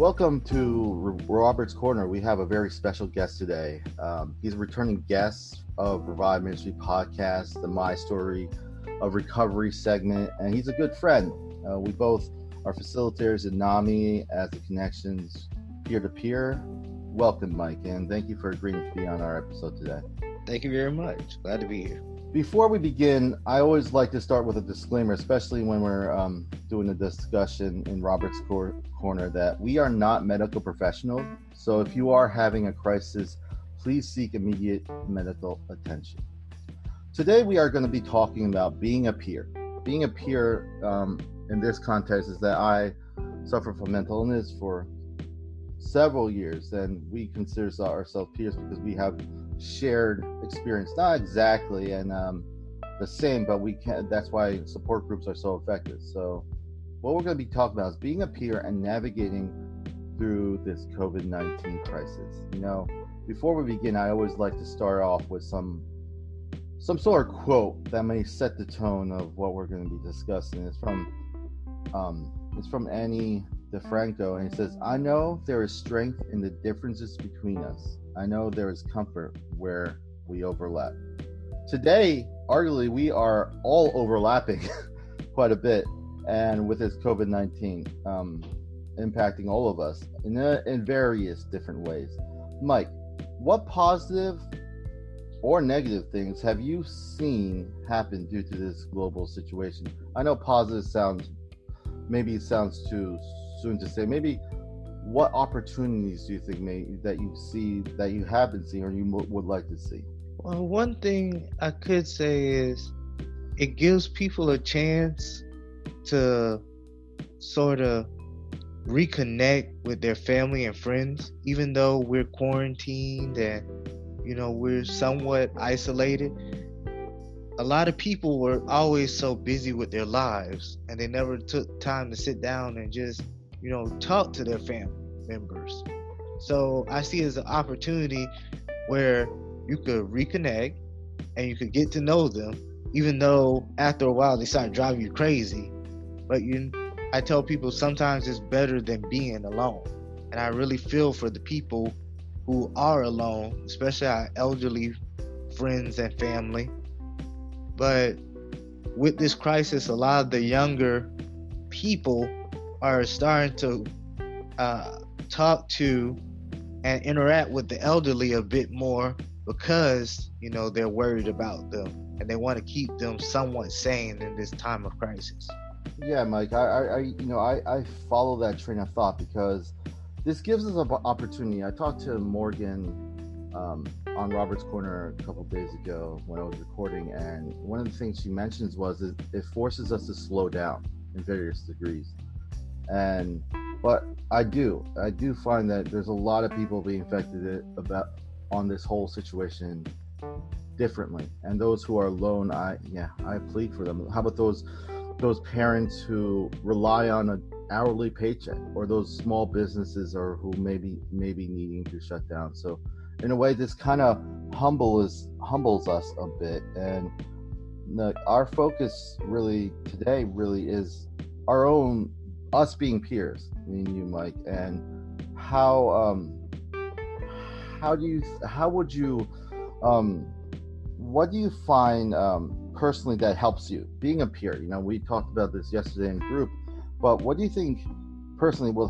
Welcome to Robert's Corner. We have a very special guest today. Um, he's a returning guest of Revive Ministry podcast, the My Story of Recovery segment, and he's a good friend. Uh, we both are facilitators at NAMI as the connections peer to peer. Welcome, Mike, and thank you for agreeing to be on our episode today. Thank you very much. Glad to be here. Before we begin, I always like to start with a disclaimer, especially when we're um, doing a discussion in Robert's cor- Corner, that we are not medical professionals. So if you are having a crisis, please seek immediate medical attention. Today, we are going to be talking about being a peer. Being a peer um, in this context is that I suffer from mental illness for several years, and we consider ourselves peers because we have shared experience not exactly and um, the same but we can that's why support groups are so effective so what we're going to be talking about is being a peer and navigating through this covid-19 crisis you know before we begin i always like to start off with some some sort of quote that may set the tone of what we're going to be discussing it's from um, it's from Ani DiFranco, and he says, I know there is strength in the differences between us. I know there is comfort where we overlap. Today, arguably, we are all overlapping quite a bit, and with this COVID 19 um, impacting all of us in, a, in various different ways. Mike, what positive or negative things have you seen happen due to this global situation? I know positive sounds maybe sounds too soon to say. Maybe what opportunities do you think may that you see that you have been seeing or you would like to see? Well, one thing I could say is it gives people a chance to sort of reconnect with their family and friends, even though we're quarantined and you know we're somewhat isolated a lot of people were always so busy with their lives and they never took time to sit down and just, you know, talk to their family members. So I see it as an opportunity where you could reconnect and you could get to know them, even though after a while they start driving you crazy. But you, I tell people sometimes it's better than being alone. And I really feel for the people who are alone, especially our elderly friends and family but with this crisis, a lot of the younger people are starting to uh, talk to and interact with the elderly a bit more because you know they're worried about them and they want to keep them somewhat sane in this time of crisis. Yeah, Mike, I, I you know, I, I follow that train of thought because this gives us an opportunity. I talked to Morgan um, on Robert's Corner a couple days ago when I was recording, and one of the things she mentions was it, it forces us to slow down in various degrees. And but I do, I do find that there's a lot of people being affected about on this whole situation differently, and those who are alone, I yeah, I plead for them. How about those those parents who rely on an hourly paycheck, or those small businesses, or who maybe maybe needing to shut down? So in a way this kind of humbles humbles us a bit and the, our focus really today really is our own us being peers me and you mike and how um how do you how would you um what do you find um personally that helps you being a peer you know we talked about this yesterday in group but what do you think personally will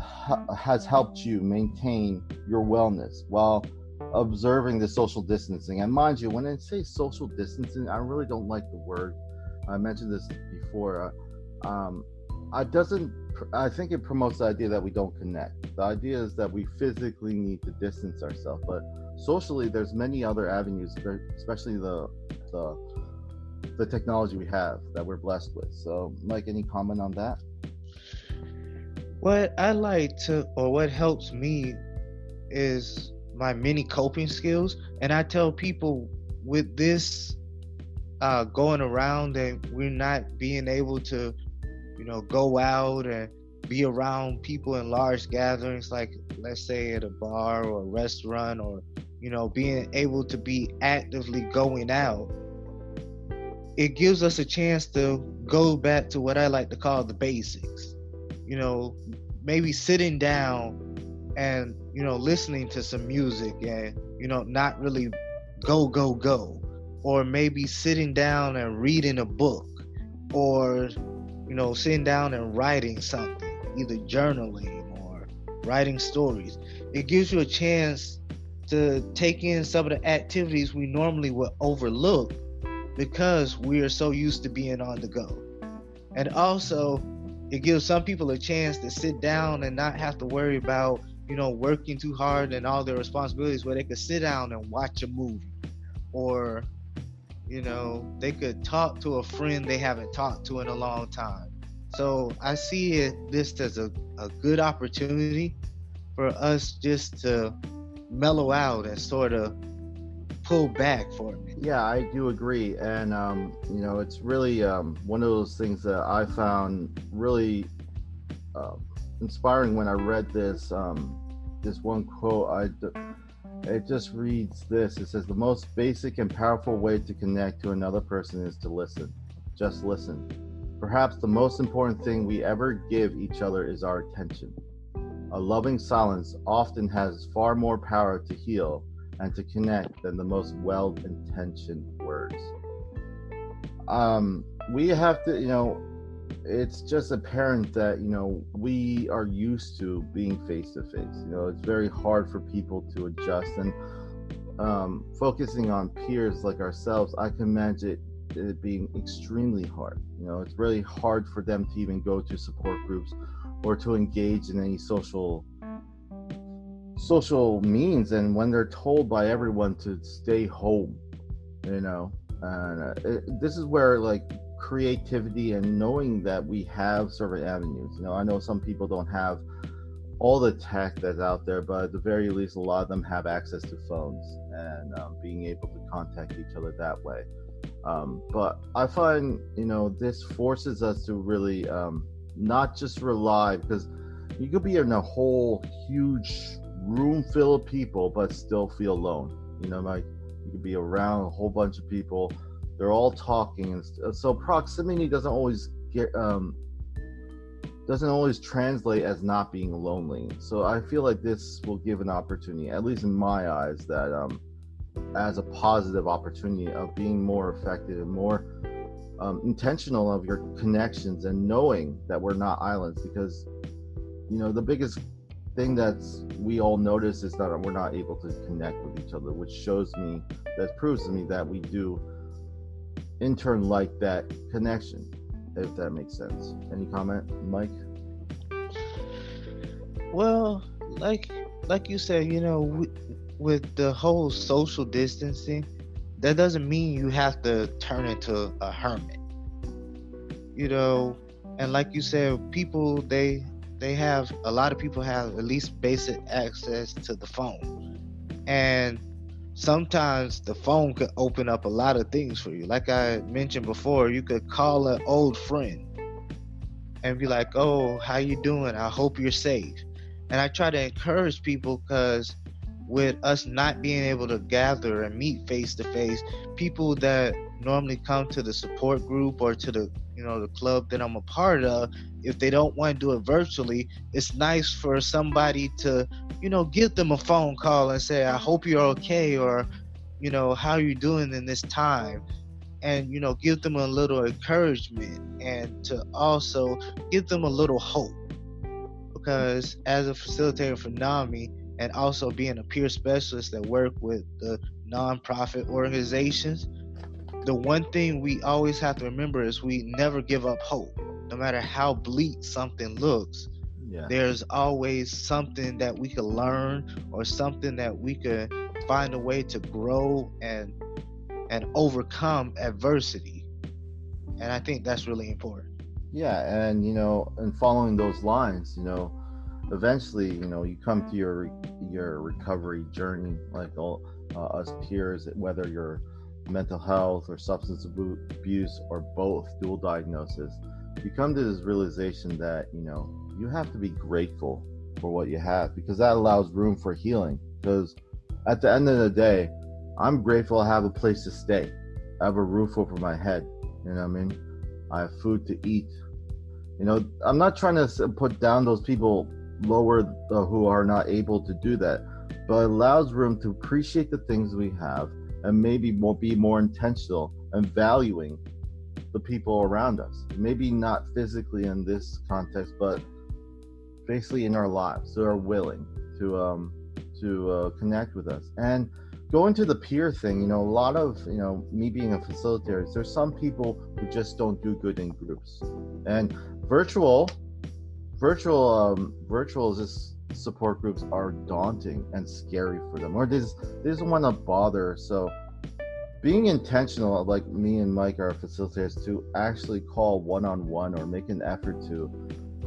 has helped you maintain your wellness while observing the social distancing. And mind you, when I say social distancing, I really don't like the word. I mentioned this before. Uh, um, it doesn't. I think it promotes the idea that we don't connect. The idea is that we physically need to distance ourselves, but socially, there's many other avenues, especially the the the technology we have that we're blessed with. So, Mike, any comment on that? What I like to, or what helps me, is my many coping skills. And I tell people with this uh, going around and we're not being able to, you know, go out and be around people in large gatherings, like let's say at a bar or a restaurant, or you know, being able to be actively going out. It gives us a chance to go back to what I like to call the basics. You know, maybe sitting down and you know listening to some music and you know not really go go go or maybe sitting down and reading a book or you know sitting down and writing something either journaling or writing stories it gives you a chance to take in some of the activities we normally would overlook because we are so used to being on the go. And also it gives some people a chance to sit down and not have to worry about you know working too hard and all their responsibilities where they could sit down and watch a movie. Or you know they could talk to a friend they haven't talked to in a long time. So i see it this as a, a good opportunity for us just to mellow out and sort of back for me. Yeah i do agree. And um, you know it's really um, one of those things that i found really uh, inspiring when i read this um, this one quote. I it just reads this. It says the most basic and powerful way to connect to another person is to listen. Just listen. Perhaps the most important thing we ever give each other is our attention. A loving silence often has far more power to heal and to connect than the most well intentioned words. Um, we have to, you know, it's just apparent that, you know, we are used to being face to face. You know, it's very hard for people to adjust and um, focusing on peers like ourselves, I can imagine it being extremely hard. You know, it's really hard for them to even go to support groups or to engage in any social social means and when they're told by everyone to stay home you know? And uh, it, this is where like creativity and knowing that we have certain avenues you know? I know some people don't have all the tech that's out there but at the very least a lot of them have access to phones and um, being able to contact each other that way. Um, but i find you know this forces us to really um, not just rely because you could be in a whole huge room full of people but still feel alone. You know like you could be around a whole bunch of people. They're all talking and so proximity doesn't always get um doesn't always translate as not being lonely. So i feel like this will give an opportunity at least in my eyes that um as a positive opportunity of being more effective and more um, intentional of your connections and knowing that we're not islands because you know the biggest thing that's we all notice is that we're not able to connect with each other which shows me that proves to me that we do in turn like that connection if that makes sense any comment mike well like like you said you know with, with the whole social distancing that doesn't mean you have to turn into a hermit. You know, and like you said, people they they have a lot of people have at least basic access to the phone. And sometimes the phone could open up a lot of things for you. Like I mentioned before, you could call an old friend and be like, "Oh, how you doing? I hope you're safe." And I try to encourage people because with us not being able to gather and meet face to face, people that normally come to the support group or to the you know the club that I'm a part of, if they don't want to do it virtually, it's nice for somebody to you know give them a phone call and say, "I hope you're okay," or you know, "How you doing in this time?" and you know give them a little encouragement and to also give them a little hope because as a facilitator for NAMI, and also being a peer specialist that work with the nonprofit organizations, the one thing we always have to remember is we never give up hope. No matter how bleak something looks, yeah. there's always something that we could learn or something that we could find a way to grow and and overcome adversity. And I think that's really important. Yeah, and you know, and following those lines, you know, eventually, you know, you come to your your recovery journey, like all uh, us peers, whether you're mental health or substance abuse or both, dual diagnosis, you come to this realization that you know you have to be grateful for what you have because that allows room for healing. Because at the end of the day, I'm grateful I have a place to stay. I have a roof over my head. You know what I mean? I have food to eat. You know, I'm not trying to put down those people lower who are not able to do that, but allows room to appreciate the things we have and maybe more, be more intentional and valuing the people around us. Maybe not physically in this context, but basically in our lives who are willing to um, to uh, connect with us and going to the peer thing. You know, a lot of you know me being a facilitator. There's some people who just don't do good in groups, and virtual virtual um, virtual is just support groups are daunting and scary for them, or they just, they just want to bother. So being intentional, like me and Mike are facilitators, to actually call one on one or make an effort to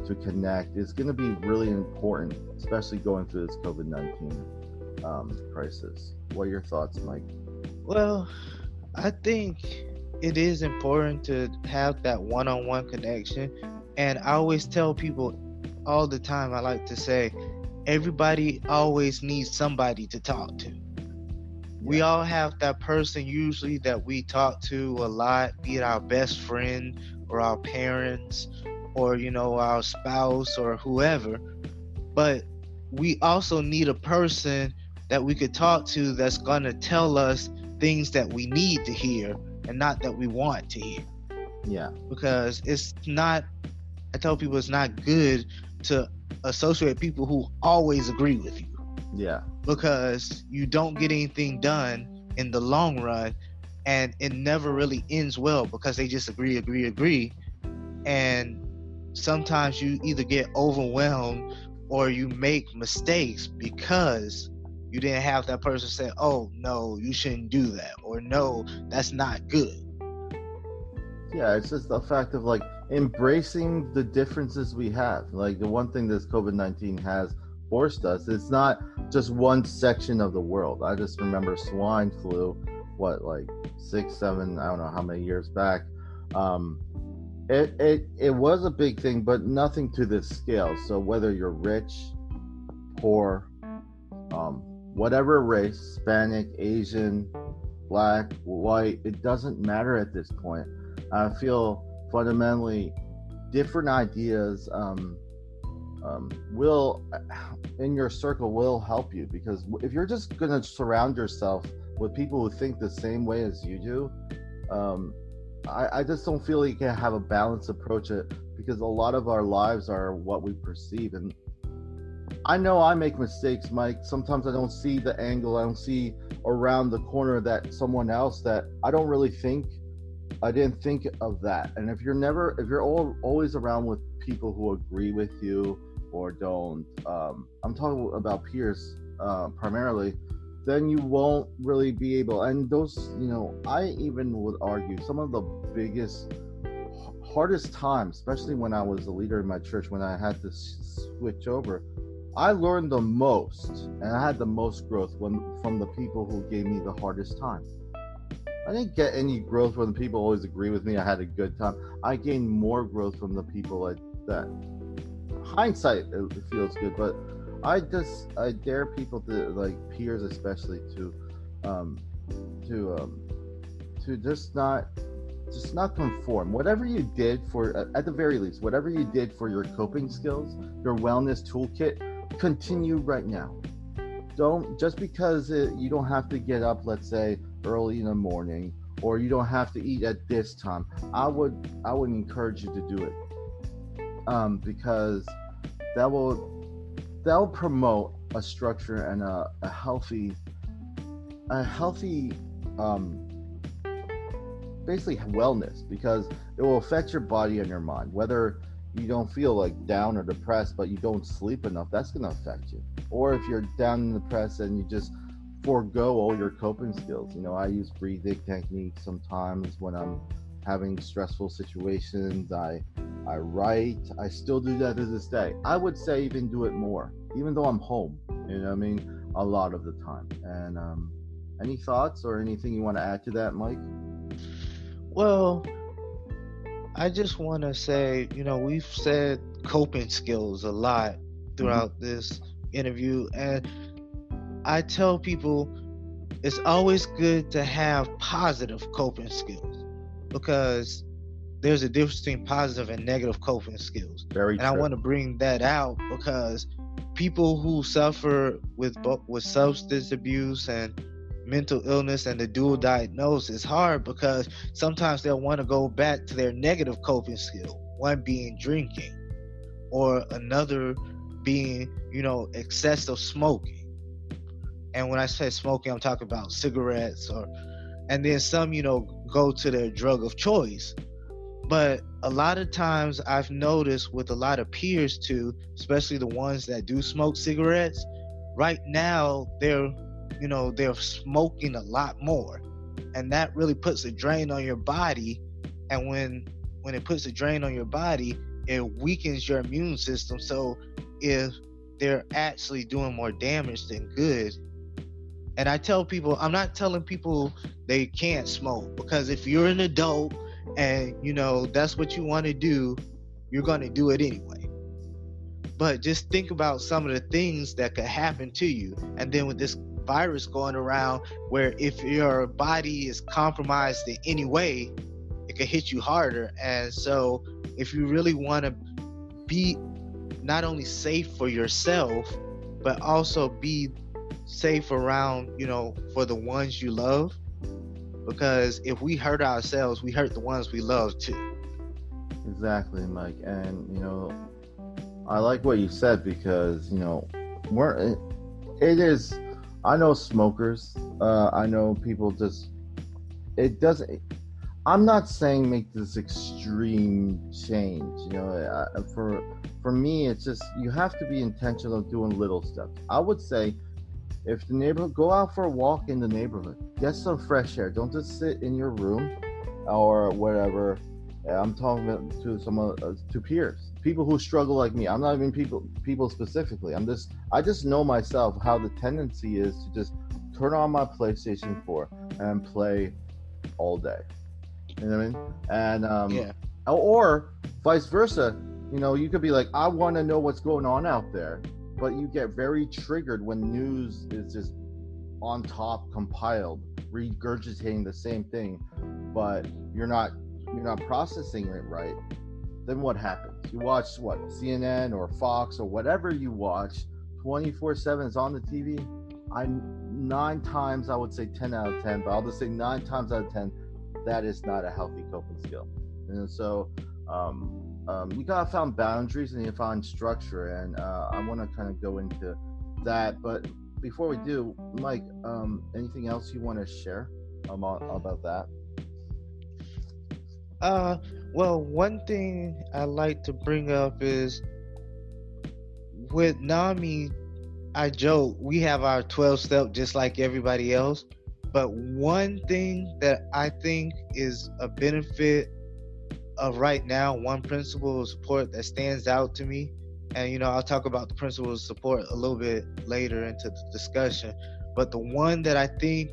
to connect is going to be really important, especially going through this COVID nineteen um, crisis. What are your thoughts, Mike? Well, I think it is important to have that one on one connection. And I always tell people all the time, I like to say, everybody always needs somebody to talk to. We all have that person usually that we talk to a lot, be it our best friend or our parents or, you know, our spouse or whoever. But we also need a person that we could talk to that's going to tell us things that we need to hear and not that we want to hear. Yeah. Because it's not, I tell people it's not good to associate people who always agree with you. Yeah. Because you don't get anything done in the long run and it never really ends well because they just agree, agree, agree. And sometimes you either get overwhelmed or you make mistakes because you didn't have that person say, "Oh no, you shouldn't do that," or "No, that's not good." Yeah, it's just the fact of like embracing the differences we have. Like the one thing this COVID nineteen has forced us, it's not just one section of the world. I just remember swine flu, what like six, seven, I don't know how many years back. Um, it it it was a big thing, but nothing to this scale. So whether you're rich, poor, um, whatever race Hispanic, Asian, black, white it doesn't matter at this point. I feel fundamentally different ideas um, um, will, in your circle, will help you because if you're just going to surround yourself with people who think the same way as you do, um, I, I, just don't feel you can have a balanced approach it because a lot of our lives are what we perceive and I know I make mistakes, Mike. Sometimes I don't see the angle. I don't see around the corner that someone else that I don't really think. I didn't think of that. And if you're never, if you're all, always around with people who agree with you or don't, um, I'm talking about peers uh, primarily, then you won't really be able. And those, you know, I even would argue some of the biggest, hardest times, especially when I was a leader in my church, when I had to switch over I learned the most and I had the most growth when from the people who gave me the hardest time. I didn't get any growth from the people always agree with me. I had a good time. I gained more growth from the people I, that. Hindsight, it feels good, but I just I dare people to like peers especially to, um, to um, to just not just not conform. Whatever you did for at the very least, whatever you did for your coping skills, your wellness toolkit, continue right now. Don't just because it, you don't have to get up, let's say early in the morning, or you don't have to eat at this time. I would I would encourage you to do it um, because that will that will promote a structure and a, a healthy a healthy um, basically wellness because it will affect your body and your mind whether you don't feel like down or depressed, but you don't sleep enough, that's going to affect you. Or if you're down and depressed and you just forego all your coping skills. You know, I use breathing techniques sometimes when I'm having stressful situations. I I write. I still do that to this day. I would say even do it more, even though I'm home. You know, I mean, a lot of the time. And um, any thoughts or anything you want to add to that, Mike? Well, I just want to say, you know, we've said coping skills a lot throughout mm-hmm. this interview, and I tell people it's always good to have positive coping skills because there's a difference between positive and negative coping skills. Very and true. I want to bring that out because people who suffer with with substance abuse and mental illness and the dual diagnosis is hard because sometimes they'll want to go back to their negative coping skill one being drinking or another being you know excessive smoking and when i say smoking i'm talking about cigarettes or and then some you know go to their drug of choice but a lot of times I've noticed with a lot of peers too, especially the ones that do smoke cigarettes, right now they're, you know, they're smoking a lot more. And that really puts a drain on your body. And when when it puts a drain on your body, it weakens your immune system. So if they're actually doing more damage than good. And I tell people, I'm not telling people they can't smoke because if you're an adult and you know that's what you want to do you're going to do it anyway. But just think about some of the things that could happen to you. And then with this virus going around where if your body is compromised in any way it could hit you harder. And so if you really want to be not only safe for yourself but also be safe around you know for the ones you love because if we hurt ourselves, we hurt the ones we love too. Exactly, Mike. And you know, I like what you said because you know, we're it is. I know smokers. Uh, I know people just. It doesn't. I'm not saying make this extreme change. You know, for for me, it's just you have to be intentional doing little steps. I would say if the neighborhood, go out for a walk in the neighborhood. Get some fresh air. Don't just sit in your room or whatever. I'm talking to some uh, to peers, people who struggle like me. I'm not even people people specifically. I'm just I just know myself how the tendency is to just turn on my PlayStation 4 and play all day. You know what I mean? And um, yeah. or vice versa. You know, you could be like, I want to know what's going on out there but you get very triggered when news is just on top compiled regurgitating the same thing but you're not you're not processing it right then what happens? You watch what cnn or fox or whatever you watch 24 7 is on the tv i nine times i would say 10 out of 10 but i'll just say nine times out of 10 that is not a healthy coping skill. And so um, um, you gotta find boundaries and you find structure, and uh, I want to kind of go into that. But before we do, Mike, um, anything else you want to share about about that? Uh, well, one thing I like to bring up is with NAMI. I joke we have our 12 step just like everybody else, but one thing that I think is a benefit of right now, one principle of support that stands out to me, and you know, I'll talk about the principle of support a little bit later into the discussion, but the one that I think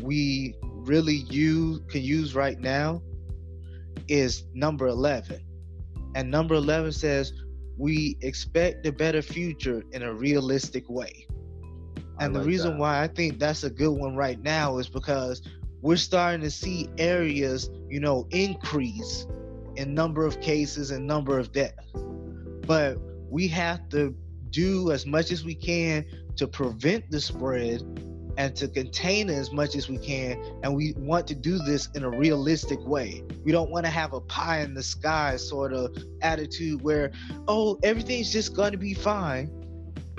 we really use can use right now is number 11. And number 11 says, We expect a better future in a realistic way. And like the reason that. why I think that's a good one right now is because we're starting to see areas, you know, increase in number of cases and number of deaths. But we have to do as much as we can to prevent the spread and to contain it as much as we can. And we want to do this in a realistic way. We don't want to have a pie in the sky sort of attitude where, oh, everything's just going to be fine.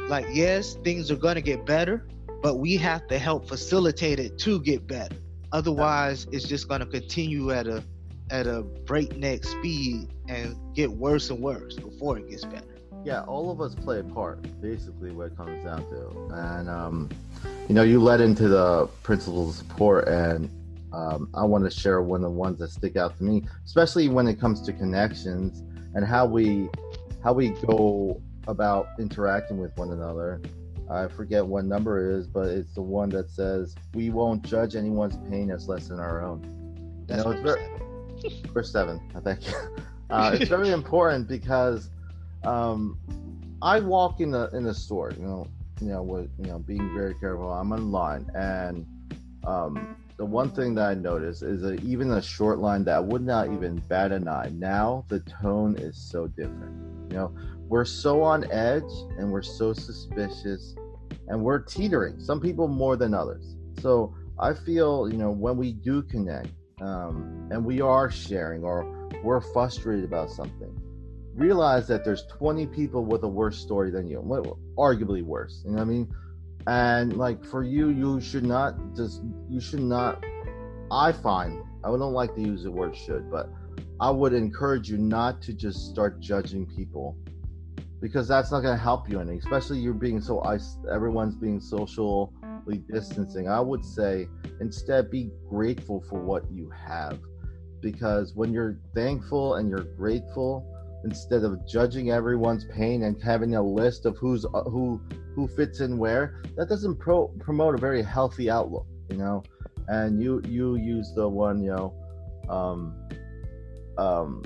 Like, yes, things are going to get better, but we have to help facilitate it to get better. Otherwise, it's just going to continue at a at a breakneck speed and get worse and worse before it gets better. Yeah, all of us play a part, basically, what it comes down to. And, um, you know, you led into the principles of support, and um, I want to share one of the ones that stick out to me, especially when it comes to connections and how we how we go about interacting with one another. I forget what number it is, but it's the one that says we won't judge anyone's pain as less than our own. That's you know, it's very, Verse seven, I think. Uh, it's very important because um, I walk in the in the store, you know, you know, with you know, being very careful. I'm online, and um, the one thing that I notice is that even a short line that would not even bat an eye. Now the tone is so different. You know, we're so on edge and we're so suspicious and we're teetering some people more than others so i feel you know when we do connect um, and we are sharing or we're frustrated about something. Realize that there's 20 people with a worse story than you arguably worse you know what i mean? And like for you you should not just you should not i find i don't like to use the word should but i would encourage you not to just start judging people because that's not going to help you any especially you're being so everyone's being socially distancing. I would say instead be grateful for what you have. Because when you're thankful and you're grateful instead of judging everyone's pain and having a list of who's uh, who who fits in where that doesn't pro- promote a very healthy outlook you know? And you you use the one you know um um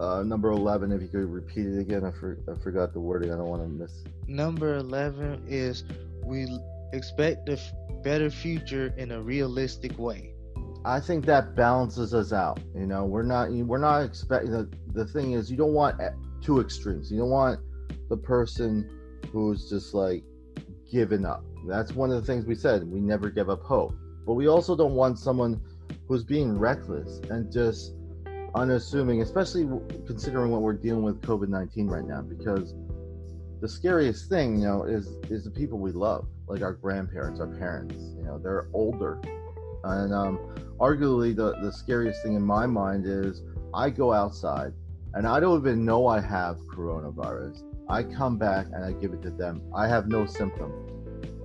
uh number 11 if you could repeat it again. I, for, I forgot the wording. I don't want to miss number 11 is we expect a better future in a realistic way I think that balances us out. You know, we're not we're not expecting the the thing is you don't want two extremes. You don't want the person who's just like giving up. That's one of the things we said. We never give up hope. But we also don't want someone who's being reckless and just unassuming, especially considering what we're dealing with COVID 19 right now. Because the scariest thing, you know, is is the people we love, like our grandparents, our parents. You know, they're older and um, arguably, the, the scariest thing in my mind is I go outside and I don't even know I have coronavirus. I come back and I give it to them. I have no symptom.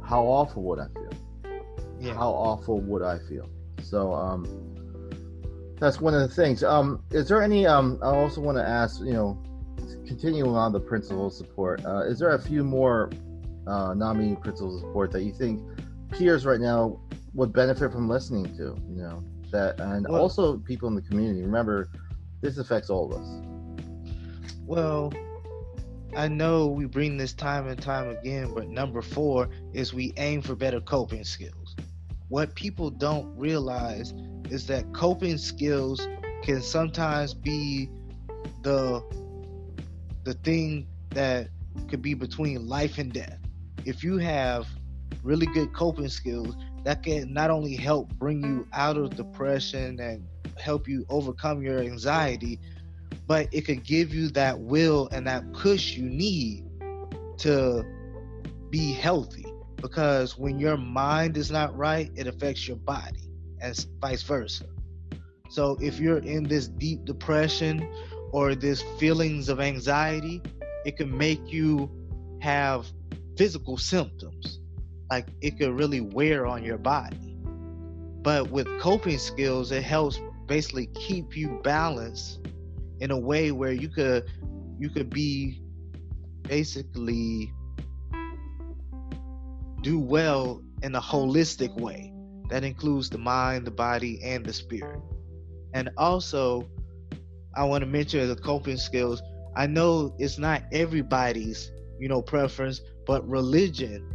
How awful would I feel? Yeah. How awful would I feel? So, um, that's one of the things. Um, is there any? Um, I also want to ask. You know, continuing on the principle support. Uh, is there a few more uh, NAMI principle support that you think peers right now would benefit from listening to you know that and well, also people in the community remember this affects all of us well i know we bring this time and time again but number four is we aim for better coping skills what people don't realize is that coping skills can sometimes be the the thing that could be between life and death if you have really good coping skills that can not only help bring you out of depression and help you overcome your anxiety, but it could give you that will and that push you need to be healthy. Because when your mind is not right, it affects your body, and vice versa. So if you're in this deep depression or this feelings of anxiety, it can make you have physical symptoms like it could really wear on your body. But with coping skills, it helps basically keep you balanced in a way where you could you could be basically do well in a holistic way that includes the mind, the body, and the spirit. And also, I want to mention the coping skills. I know it's not everybody's, you know, preference, but religion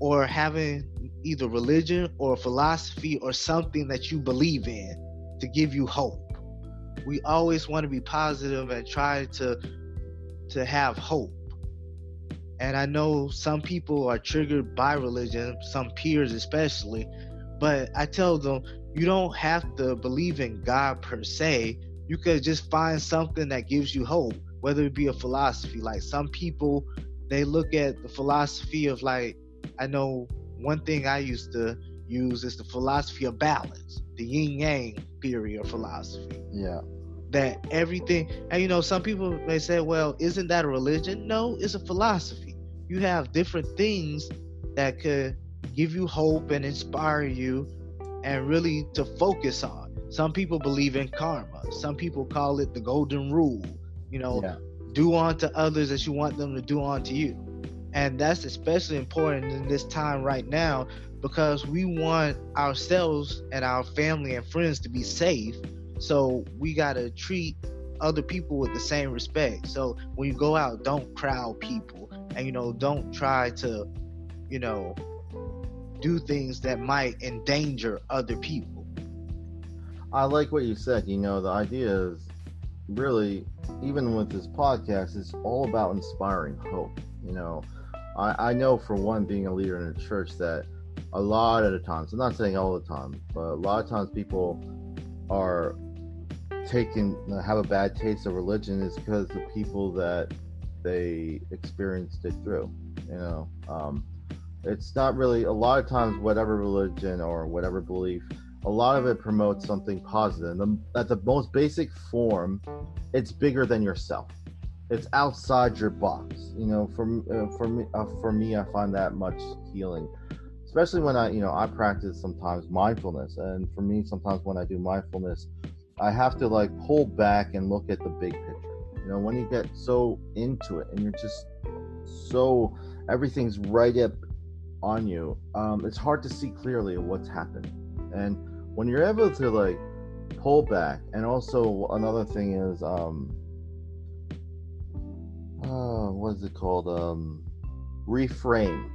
or having either religion or philosophy or something that you believe in to give you hope. We always want to be positive and try to to have hope. And I know some people are triggered by religion, some peers especially, but I tell them you don't have to believe in God per se. You could just find something that gives you hope, whether it be a philosophy. Like some people, they look at the philosophy of like I know one thing I used to use is the philosophy of balance, the yin yang theory of philosophy. Yeah. That everything, and you know, some people may say, well, isn't that a religion? No, it's a philosophy. You have different things that could give you hope and inspire you and really to focus on. Some people believe in karma, some people call it the golden rule. You know, yeah. do unto others as you want them to do unto you. And that's especially important in this time right now because we want ourselves and our family and friends to be safe. So we got to treat other people with the same respect. So when you go out, don't crowd people and, you know, don't try to, you know, do things that might endanger other people. I like what you said. You know, the idea is really, even with this podcast, it's all about inspiring hope. You know, I, I know for one, being a leader in a church, that a lot of the times, I'm not saying all the time, but a lot of times people are taking have a bad taste of religion is because the people that they experienced it through. You know, um, it's not really a lot of times whatever religion or whatever belief a lot of it promotes something positive. The, at the most basic form it's bigger than yourself. It's outside your box. You know for uh, for me uh, for me i find that much healing especially when i you know i practice sometimes mindfulness. And for me sometimes when i do mindfulness i have to like pull back and look at the big picture. You know when you get so into it and you're just so everything's right up on you, um, it's hard to see clearly what's happened. And when you're able to like pull back, and also another thing is, um, uh, what is it called? Um, reframe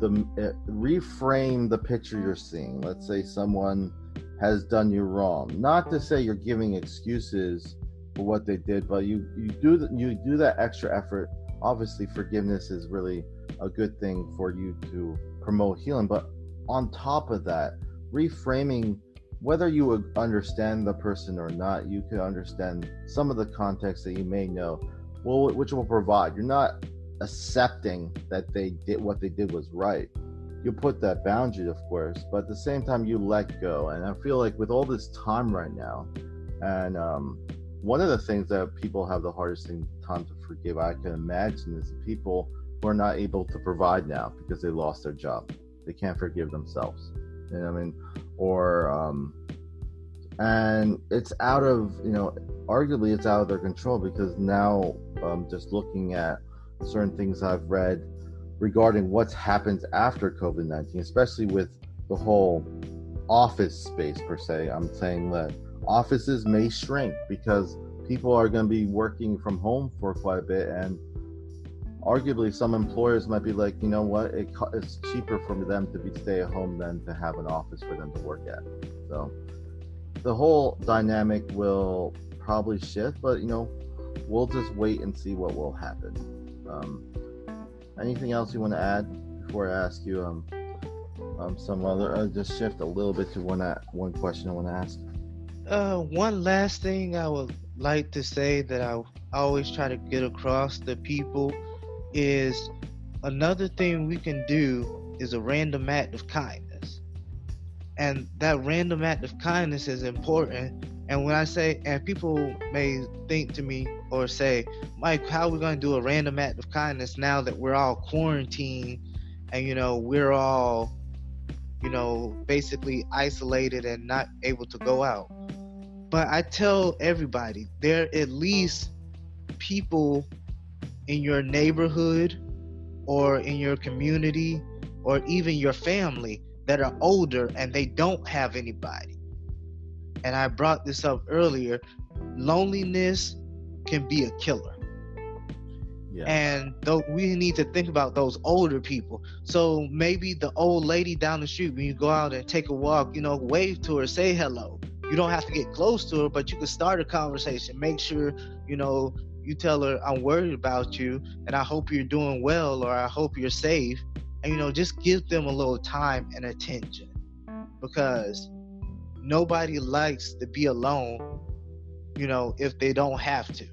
the uh, reframe the picture you're seeing. Let's say someone has done you wrong. Not to say you're giving excuses for what they did, but you you do you do that extra effort. Obviously, forgiveness is really a good thing for you to promote healing. But on top of that, reframing whether you understand the person or not, you can understand some of the context that you may know, well, which will provide. You're not accepting that they did what they did was right. You put that boundary, of course, but at the same time, you let go. And I feel like with all this time right now, and um, one of the things that people have the hardest thing time to forgive, I can imagine, is people who are not able to provide now because they lost their job. They can't forgive themselves. And I mean? Or, um, and it's out of, you know, arguably it's out of their control because now, um, just looking at certain things I've read regarding what's happened after COVID 19, especially with the whole office space per se, I'm saying that offices may shrink because people are going to be working from home for quite a bit and arguably some employers might be like, you know what, it, it's cheaper for them to be stay at home than to have an office for them to work at. So the whole dynamic will probably shift, but you know, we'll just wait and see what will happen. Um, anything else you want to add before I ask you um, um some other? Uh, just shift a little bit to one uh, one question I want to ask. Uh, one last thing I would like to say that I always try to get across to people is another thing we can do is a random act of kindness. And that random act of kindness is important. And when I say, and people may think to me or say, Mike, how are we going to do a random act of kindness now that we're all quarantined and, you know, we're all, you know, basically isolated and not able to go out? But I tell everybody, there at least people in your neighborhood or in your community or even your family that are older and they don't have anybody. And I brought this up earlier loneliness can be a killer. Yeah. And though we need to think about those older people. So maybe the old lady down the street, when you go out and take a walk, you know, wave to her, say hello. You don't have to get close to her, but you can start a conversation. Make sure, you know, you tell her i'm worried about you and i hope you're doing well or i hope you're safe and you know just give them a little time and attention. Because nobody likes to be alone you know if they don't have to.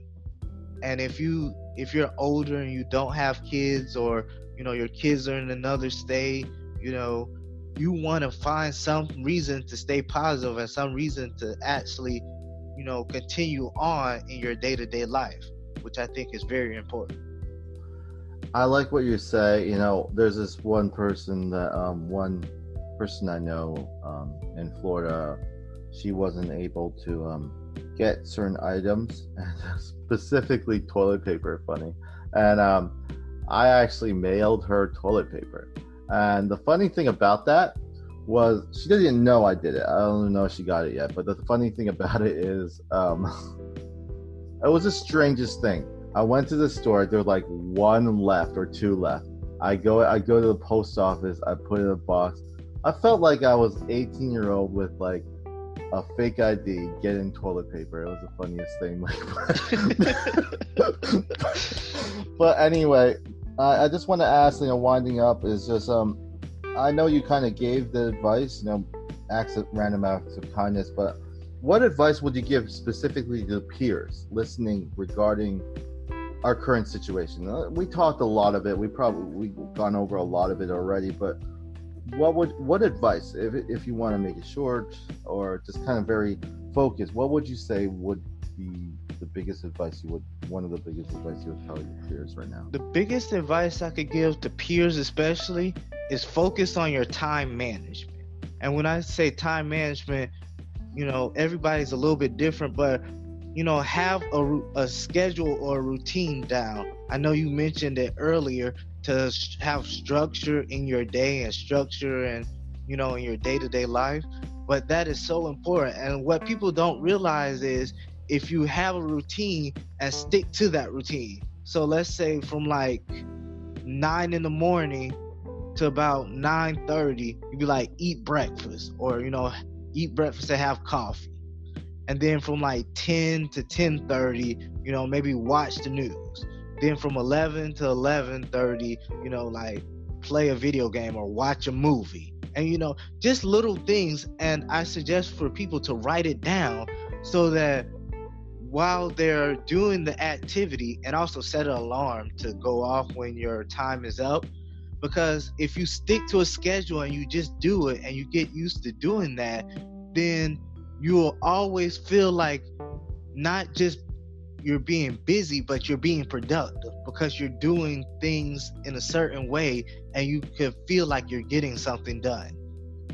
And if you if you're older and you don't have kids or you know your kids are in another state you know you want to find some reason to stay positive and some reason to actually you know continue on in your day-to-day life which I think is very important. I like what you say. You know, there's this one person that um, one person I know um, in Florida. She wasn't able to um, get certain items, specifically toilet paper. Funny, and um, I actually mailed her toilet paper. And the funny thing about that was she didn't know I did it. I don't know if she got it yet. But the funny thing about it is, um, It was the strangest thing. I went to the store. There was like one left or two left. I go. I go to the post office. I put in a box. I felt like I was 18 year old with like a fake ID, getting toilet paper. It was the funniest thing. Like, but anyway, uh, I just want to ask, you know, winding up is just um, I know you kind of gave the advice, you know, acts of random acts of kindness, but what advice would you give specifically to peers listening regarding our current situation? Uh, we talked a lot of it. We probably we've gone over a lot of it already, but what would what advice if if you want to make it short or just kind of very focused? What would you say would be the biggest advice you would one of the biggest advice you would tell your peers right now? The biggest advice I could give to peers, especially, is focus on your time management. And when I say time management, you know, everybody's a little bit different, but you know, have a, a schedule or a routine down. I know you mentioned it earlier to have structure in your day and structure and you know in your day-to-day life but that is so important and what people don't realize is if you have a routine and stick to that routine so let's say from like 9 in the morning to about 9:30 you'd be like eat breakfast or you know eat breakfast and have coffee. And then from like 10 to 10:30 you know maybe watch the news. Then from 11 to 11:30 you know like play a video game or watch a movie. And you know just little things and i suggest for people to write it down so that while they're doing the activity and also set an alarm to go off when your time is up because if you stick to a schedule and you just do it and you get used to doing that then you'll always feel like not just you're being busy but you're being productive because you're doing things in a certain way and you can feel like you're getting something done.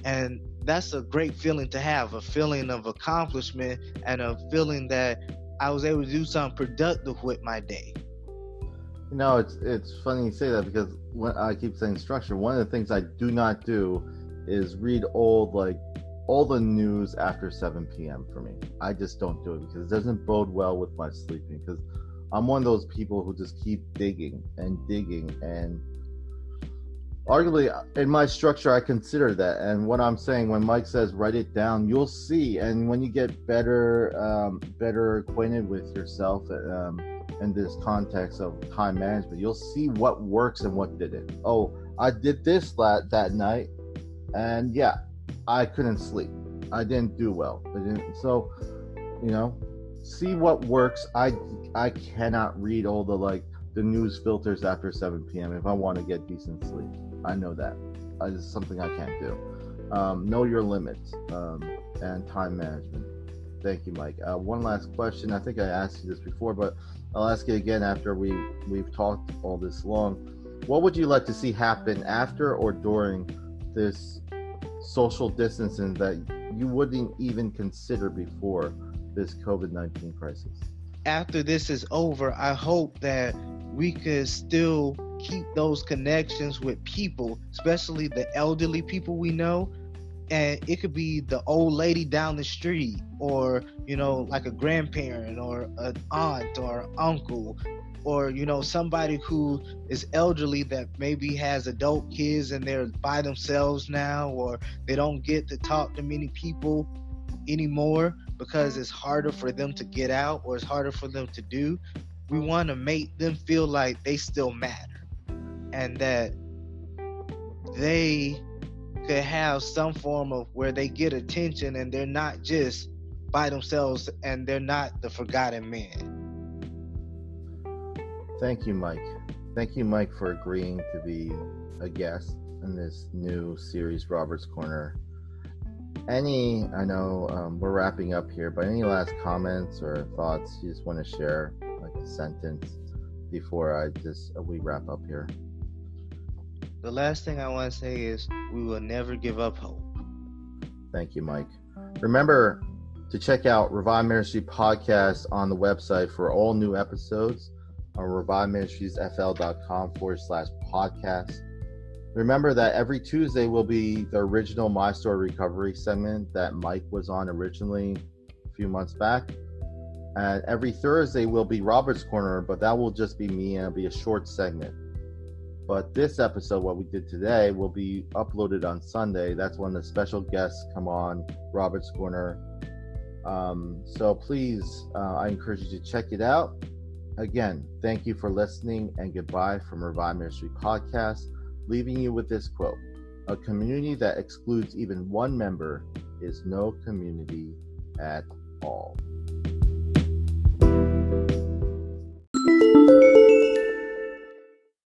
And that's a great feeling to have a feeling of accomplishment and a feeling that i was able to do something productive with my day you know, it's it's funny you say that because when I keep saying structure, one of the things I do not do is read old like all the news after 7 p.m. for me. I just don't do it because it doesn't bode well with my sleeping. Because I'm one of those people who just keep digging and digging and arguably in my structure i consider that and what i'm saying when mike says write it down you'll see and when you get better um, better acquainted with yourself um, in this context of time management. You'll see what works and what didn't. Oh, I did this that that night, and yeah, I couldn't sleep. I didn't do well. I didn't. So, you know, see what works. I I cannot read all the like the news filters after 7 p.m. if I want to get decent sleep. I know that. It's something I can't do. Um, know your limits um, and time management. Thank you, Mike. Uh, one last question. I think I asked you this before, but I'll ask you again after we we've talked all this long. What would you like to see happen after or during this social distancing that you wouldn't even consider before this COVID nineteen crisis? After this is over, I hope that we could still keep those connections with people, especially the elderly people we know, and it could be the old lady down the street or you know like a grandparent or an aunt or uncle or you know somebody who is elderly that maybe has adult kids and they're by themselves now or they don't get to talk to many people anymore because it's harder for them to get out or it's harder for them to do. We want to make them feel like they still matter and that they could have some form of where they get attention and they're not just by themselves and they're not the forgotten man. Thank you, Mike. Thank you, Mike, for agreeing to be a guest in this new series, Robert's Corner. Any, I know um, we're wrapping up here, but any last comments or thoughts you just want to share, like a sentence, before I just we wrap up here? The last thing I want to say is we will never give up hope. Thank you, Mike. Remember to check out Revive Ministry podcast on the website for all new episodes on reviveministriesfl.com forward slash podcast. Remember that every Tuesday will be the original My Story Recovery segment that Mike was on originally a few months back. And every Thursday will be Robert's Corner, but that will just be me and it'll be a short segment. But this episode, what we did today, will be uploaded on Sunday. That's when the special guests come on, Robert's Corner. Um, so please, uh, I encourage you to check it out. Again, thank you for listening and goodbye from Revive Ministry Podcast, leaving you with this quote A community that excludes even one member is no community at all.